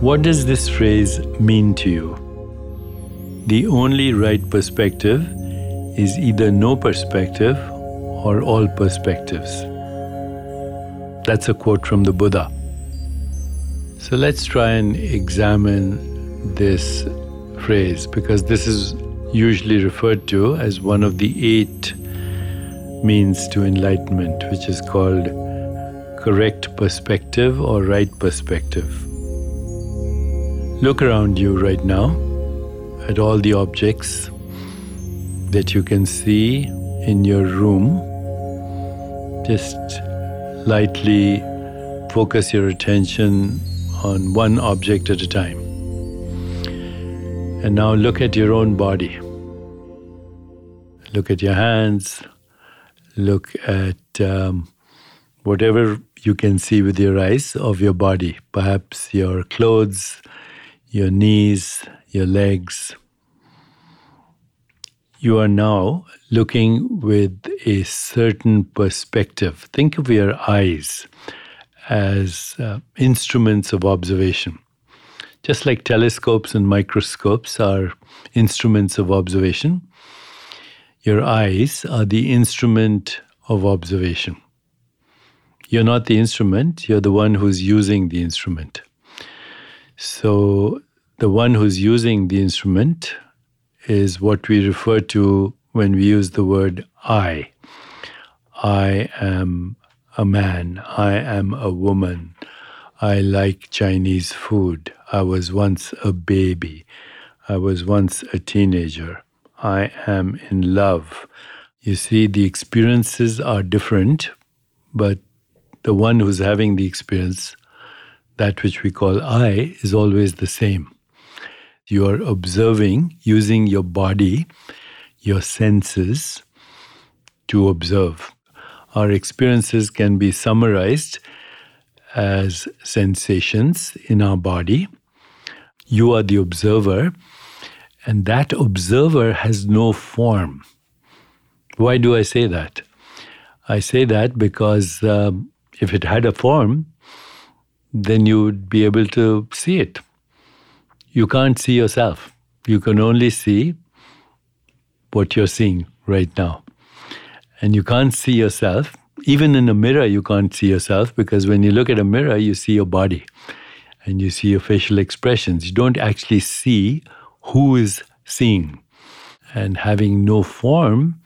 What does this phrase mean to you? The only right perspective is either no perspective or all perspectives. That's a quote from the Buddha. So let's try and examine this phrase because this is usually referred to as one of the eight means to enlightenment, which is called correct perspective or right perspective. Look around you right now at all the objects that you can see in your room. Just lightly focus your attention on one object at a time. And now look at your own body. Look at your hands. Look at um, whatever you can see with your eyes of your body, perhaps your clothes, your knees, your legs. You are now looking with a certain perspective. Think of your eyes as uh, instruments of observation. Just like telescopes and microscopes are instruments of observation, your eyes are the instrument of observation. You're not the instrument, you're the one who's using the instrument. So the one who's using the instrument is what we refer to when we use the word I. I am a man. I am a woman. I like Chinese food. I was once a baby. I was once a teenager. I am in love. You see, the experiences are different, but the one who's having the experience that which we call I is always the same. You are observing using your body, your senses to observe. Our experiences can be summarized as sensations in our body. You are the observer, and that observer has no form. Why do I say that? I say that because um, if it had a form, then you would be able to see it. You can't see yourself. You can only see what you're seeing right now. And you can't see yourself. Even in a mirror, you can't see yourself because when you look at a mirror, you see your body and you see your facial expressions. You don't actually see who is seeing. And having no form,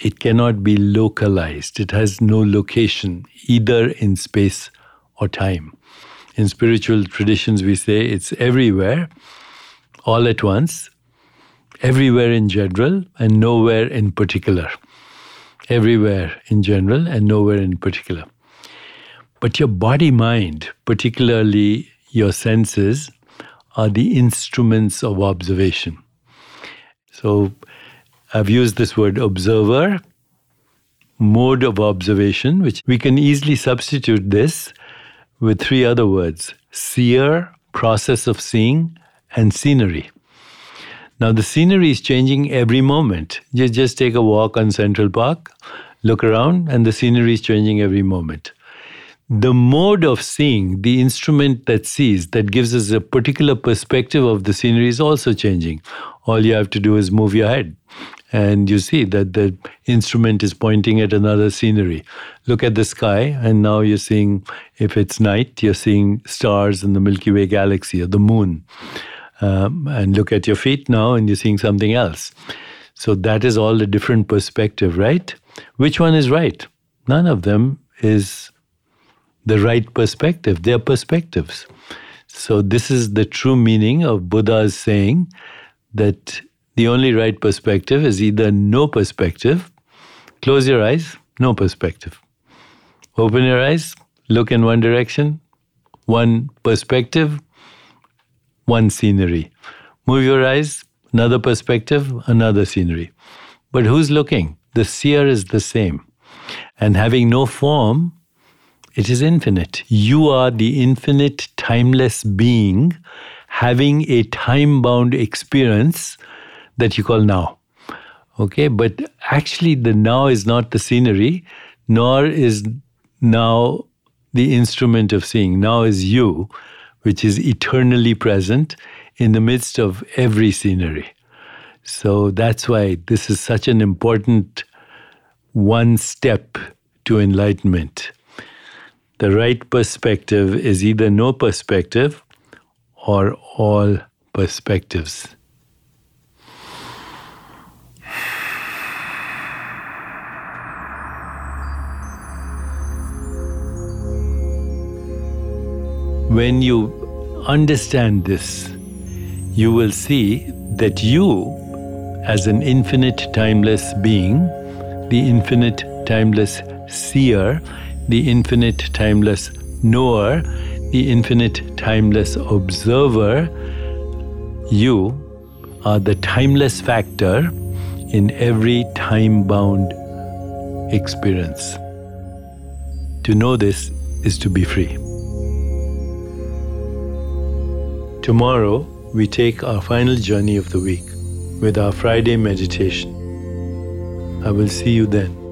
it cannot be localized. It has no location, either in space or time. In spiritual traditions, we say it's everywhere, all at once, everywhere in general, and nowhere in particular. Everywhere in general, and nowhere in particular. But your body mind, particularly your senses, are the instruments of observation. So I've used this word observer, mode of observation, which we can easily substitute this with three other words seer, process of seeing, and scenery. Now, the scenery is changing every moment. You just take a walk on Central Park, look around, and the scenery is changing every moment. The mode of seeing, the instrument that sees, that gives us a particular perspective of the scenery, is also changing. All you have to do is move your head and you see that the instrument is pointing at another scenery. Look at the sky, and now you're seeing, if it's night, you're seeing stars in the Milky Way galaxy or the moon. Um, and look at your feet now, and you're seeing something else. So that is all a different perspective, right? Which one is right? None of them is the right perspective. They're perspectives. So, this is the true meaning of Buddha's saying that the only right perspective is either no perspective, close your eyes, no perspective. Open your eyes, look in one direction, one perspective, one scenery. Move your eyes, another perspective, another scenery. But who's looking? The seer is the same. And having no form, it is infinite. You are the infinite, timeless being having a time bound experience that you call now. Okay, but actually, the now is not the scenery, nor is now the instrument of seeing. Now is you, which is eternally present in the midst of every scenery. So that's why this is such an important one step to enlightenment. The right perspective is either no perspective or all perspectives. When you understand this, you will see that you, as an infinite timeless being, the infinite timeless seer, the infinite timeless knower, the infinite timeless observer, you are the timeless factor in every time bound experience. To know this is to be free. Tomorrow, we take our final journey of the week with our Friday meditation. I will see you then.